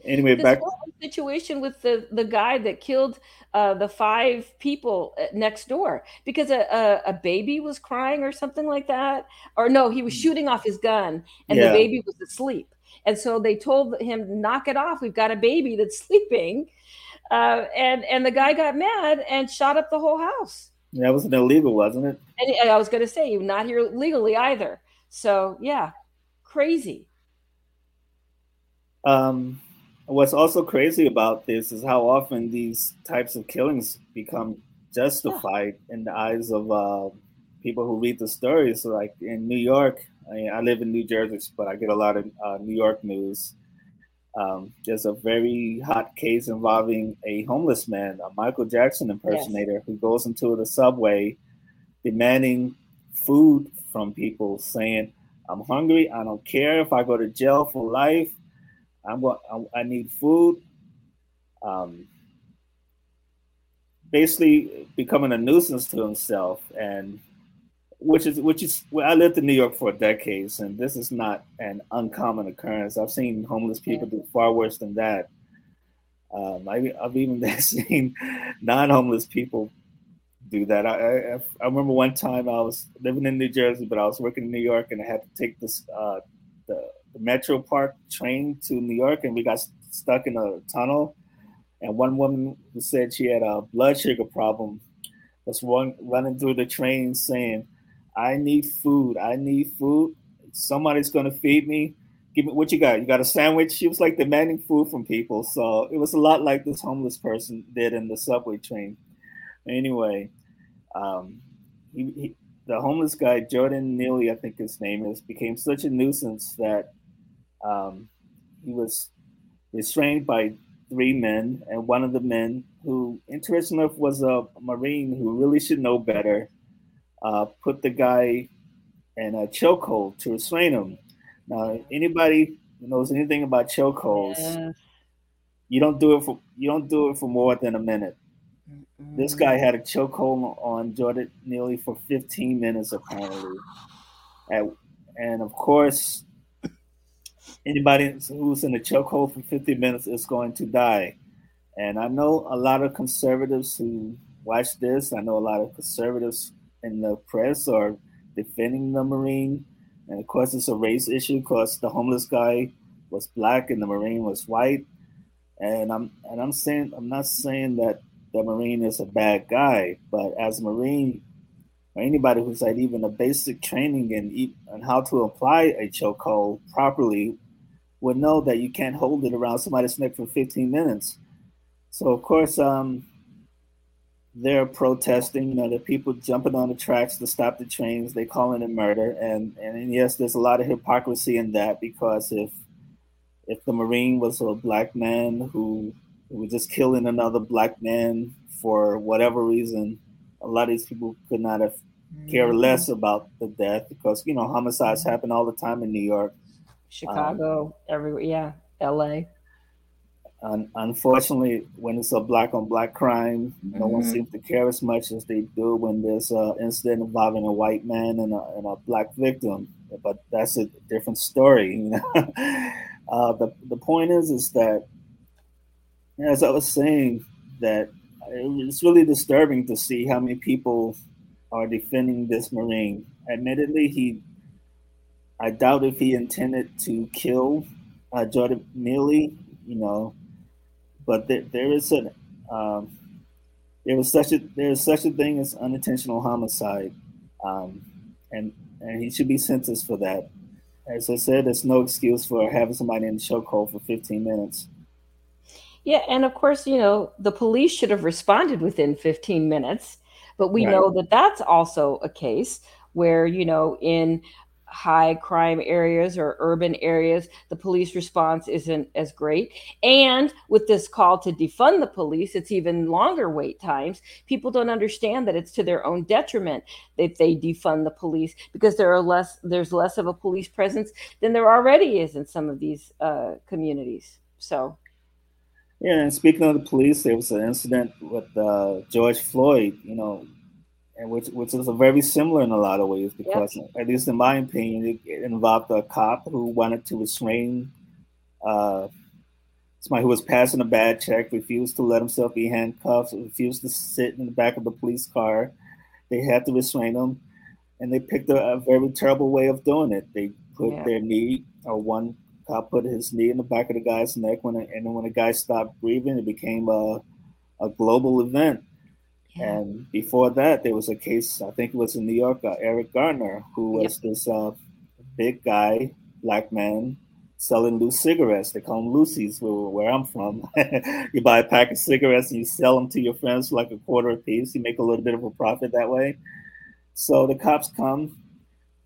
Anyway, this back situation with the the guy that killed uh, the five people uh, next door because a, a, a baby was crying or something like that, or no, he was mm. shooting off his gun and yeah. the baby was asleep. And so they told him, knock it off. We've got a baby that's sleeping. Uh, and, and the guy got mad and shot up the whole house. Yeah, it wasn't illegal, wasn't it? And I was going to say, not here legally either. So, yeah, crazy. Um, what's also crazy about this is how often these types of killings become justified yeah. in the eyes of uh, people who read the stories. So like in New York, I, mean, I live in New Jersey, but I get a lot of uh, New York news. Um, there's a very hot case involving a homeless man, a Michael Jackson impersonator, yes. who goes into the subway demanding food from people, saying, "I'm hungry. I don't care if I go to jail for life. I'm going. I need food." Um, basically, becoming a nuisance to himself and which is which is well, I lived in New York for decades, and this is not an uncommon occurrence. I've seen homeless people do far worse than that. Um, I, have even seen non-homeless people do that. I, I, I, remember one time I was living in New Jersey, but I was working in New York, and I had to take this uh, the, the Metro Park train to New York, and we got stuck in a tunnel. And one woman who said she had a blood sugar problem was one running through the train saying, I need food. I need food. Somebody's gonna feed me. Give me what you got. You got a sandwich. She was like demanding food from people. So it was a lot like this homeless person did in the subway train. Anyway, um, he, he, the homeless guy Jordan Neely, I think his name is, became such a nuisance that um, he was restrained by three men, and one of the men, who interesting enough was a Marine who really should know better, uh, put the guy in a chokehold to restrain him. Now, anybody who knows anything about chokeholds, yeah. you don't do it for you don't do it for more than a minute. This guy had a chokehold on Jordan Neely for 15 minutes apparently, and, and of course, anybody who's in a chokehold for 50 minutes is going to die. And I know a lot of conservatives who watch this. I know a lot of conservatives in the press are defending the Marine. And of course, it's a race issue because the homeless guy was black and the Marine was white. And I'm and I'm saying I'm not saying that the Marine is a bad guy, but as a Marine, or anybody who's had even a basic training in and how to apply a chokehold properly would know that you can't hold it around somebody's neck for 15 minutes. So of course, um, they're protesting. You know, the people jumping on the tracks to stop the trains. They calling it murder, and and yes, there's a lot of hypocrisy in that because if if the Marine was a black man who, who was just killing another black man for whatever reason, a lot of these people could not have care mm-hmm. less about the death because you know homicides happen all the time in New York, Chicago, um, everywhere. Yeah, L.A. Un- unfortunately, when it's a black on black crime, mm-hmm. no one mm-hmm. seems to care as much as they do when there's an incident involving a white man and a, and a black victim. But that's a different story. You know? uh, the the point is, is that as I was saying, that it's really disturbing to see how many people are defending this Marine. Admittedly, he, I doubt if he intended to kill uh, Jordan Neely, you know, but there, there is a, um, there was such a there is such a thing as unintentional homicide, um, and and he should be sentenced for that. As I said, there's no excuse for having somebody in the chokehold for 15 minutes. Yeah, and of course, you know, the police should have responded within 15 minutes, but we right. know that that's also a case where, you know, in high crime areas or urban areas, the police response isn't as great. And with this call to defund the police, it's even longer wait times. People don't understand that it's to their own detriment if they defund the police because there are less there's less of a police presence than there already is in some of these uh, communities. So yeah, and speaking of the police, there was an incident with uh, George Floyd, you know, and which which is very similar in a lot of ways because, yep. at least in my opinion, it, involved a cop who wanted to restrain uh, somebody who was passing a bad check, refused to let himself be handcuffed, refused to sit in the back of the police car. They had to restrain him, and they picked a, a very terrible way of doing it. They put yeah. their knee or one cop put his knee in the back of the guy's neck when and then when the guy stopped breathing, it became a a global event. Yeah. And before that, there was a case I think it was in New York, uh, Eric Garner, who was yep. this uh, big guy, black man, selling loose cigarettes. They call them Lucy's where, where I'm from. you buy a pack of cigarettes and you sell them to your friends for like a quarter a piece. You make a little bit of a profit that way. So the cops come,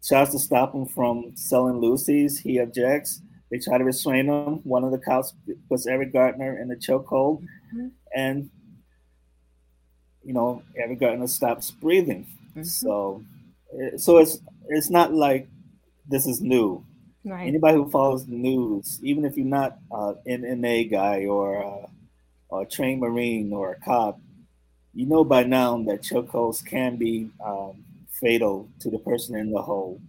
tries to stop him from selling Lucy's. He objects. They try to restrain him. One of the cops puts Eric Garner in the chokehold, mm-hmm. and you know Eric stops breathing. Mm-hmm. So, eh, so it's it's not like this is new. Right. Anybody who follows the news, even if you're not an MMA guy or, uh, or a trained Marine or a cop, you know by now that chokeholds can be um, fatal to the person in the hole.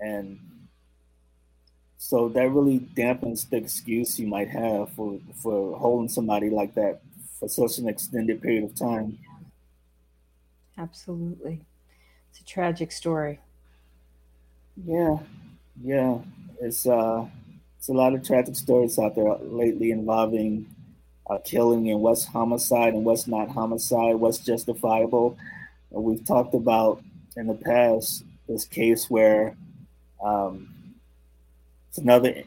And so that really dampens the excuse you might have for, for holding somebody like that for such an extended period of time. Absolutely. It's a tragic story. Yeah. Yeah. It's uh it's a lot of tragic stories out there lately involving uh, killing and what's homicide and what's not homicide, what's justifiable. we've talked about in the past this case where um, it's another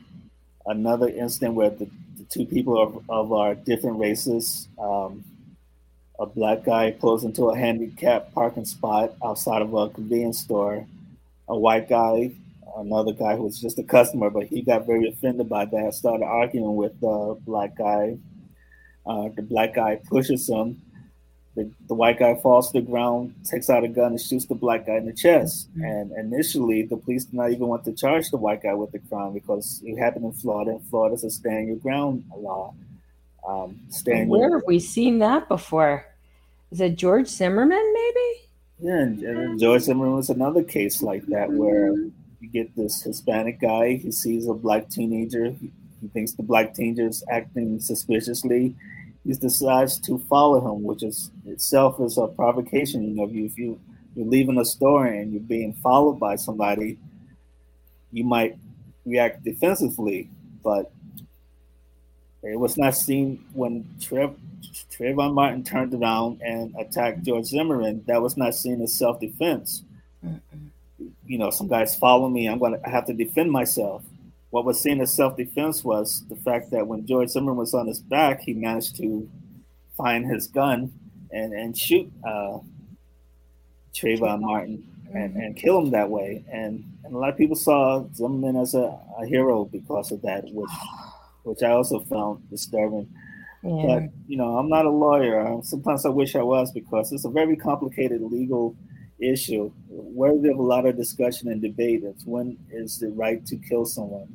another incident where the, the two people of, of our different races, um, a black guy pulls into a handicapped parking spot outside of a convenience store. A white guy, another guy who was just a customer, but he got very offended by that, started arguing with the black guy. Uh, the black guy pushes him the, the white guy falls to the ground, takes out a gun, and shoots the black guy in the chest. Mm-hmm. And initially, the police did not even want to charge the white guy with the crime because it happened in Florida, and Florida's a stand your ground law. Um, stand Where your- have we seen that before? Is it George Zimmerman, maybe? Yeah, and, and George Zimmerman was another case like that mm-hmm. where you get this Hispanic guy, he sees a black teenager, he, thinks the black teenager is acting suspiciously decides to follow him, which is itself is a provocation. You know, if you if you you're leaving a store and you're being followed by somebody, you might react defensively, but It was not seen when Trev, Trayvon Martin turned around and attacked George Zimmerman. That was not seen as self defense. You know, some guys follow me. I'm going to have to defend myself. What was seen as self defense was the fact that when George Zimmerman was on his back, he managed to find his gun and, and shoot uh, Trayvon Martin and, and kill him that way. And, and a lot of people saw Zimmerman as a, a hero because of that, which which I also found disturbing. Yeah. But you know, I'm not a lawyer. Sometimes I wish I was because it's a very complicated legal issue. Where there's a lot of discussion and debate is when is the right to kill someone.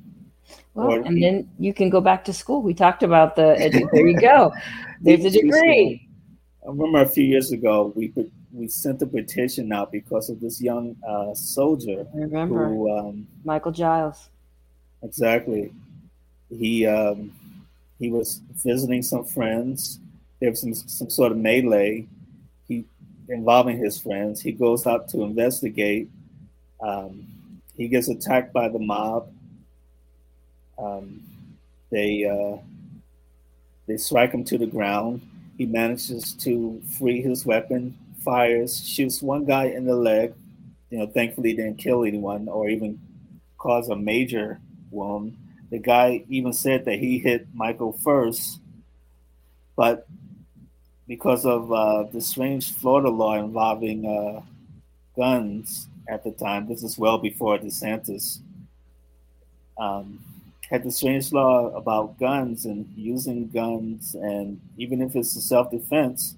Well, or, and then you can go back to school. We talked about the. there you go. There's a degree. I remember a few years ago we we sent a petition out because of this young uh, soldier. I remember who, um, Michael Giles. Exactly. He um, he was visiting some friends. There was some some sort of melee. Involving his friends. He goes out to investigate. Um, he gets attacked by the mob. Um, they uh, they strike him to the ground. He manages to free his weapon, fires, shoots one guy in the leg. You know, thankfully didn't kill anyone or even cause a major wound. The guy even said that he hit Michael first, but because of uh, the strange Florida law involving uh, guns at the time, this is well before DeSantis, um, had the strange law about guns and using guns, and even if it's self defense,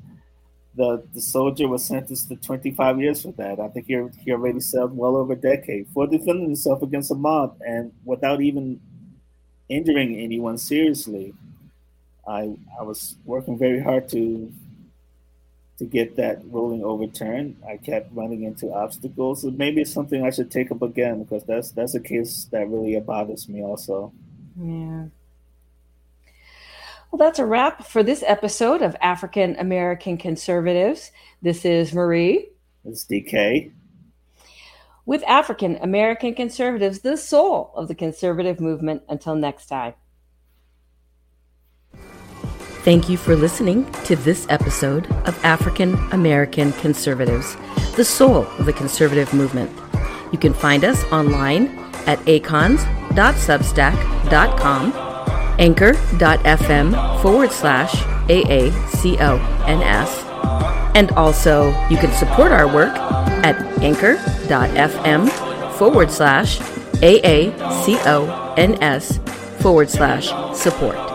the, the soldier was sentenced to 25 years for that. I think he, he already served well over a decade for defending himself against a mob and without even injuring anyone seriously. I I was working very hard to to get that ruling overturned. I kept running into obstacles. So maybe it's something I should take up again because that's that's a case that really bothers me also. Yeah. Well, that's a wrap for this episode of African American Conservatives. This is Marie. It's DK with African American conservatives, the soul of the conservative movement. Until next time. Thank you for listening to this episode of African American Conservatives, the soul of the conservative movement. You can find us online at acons.substack.com, anchor.fm forward slash AACONS, and also you can support our work at anchor.fm forward slash AACONS forward slash support.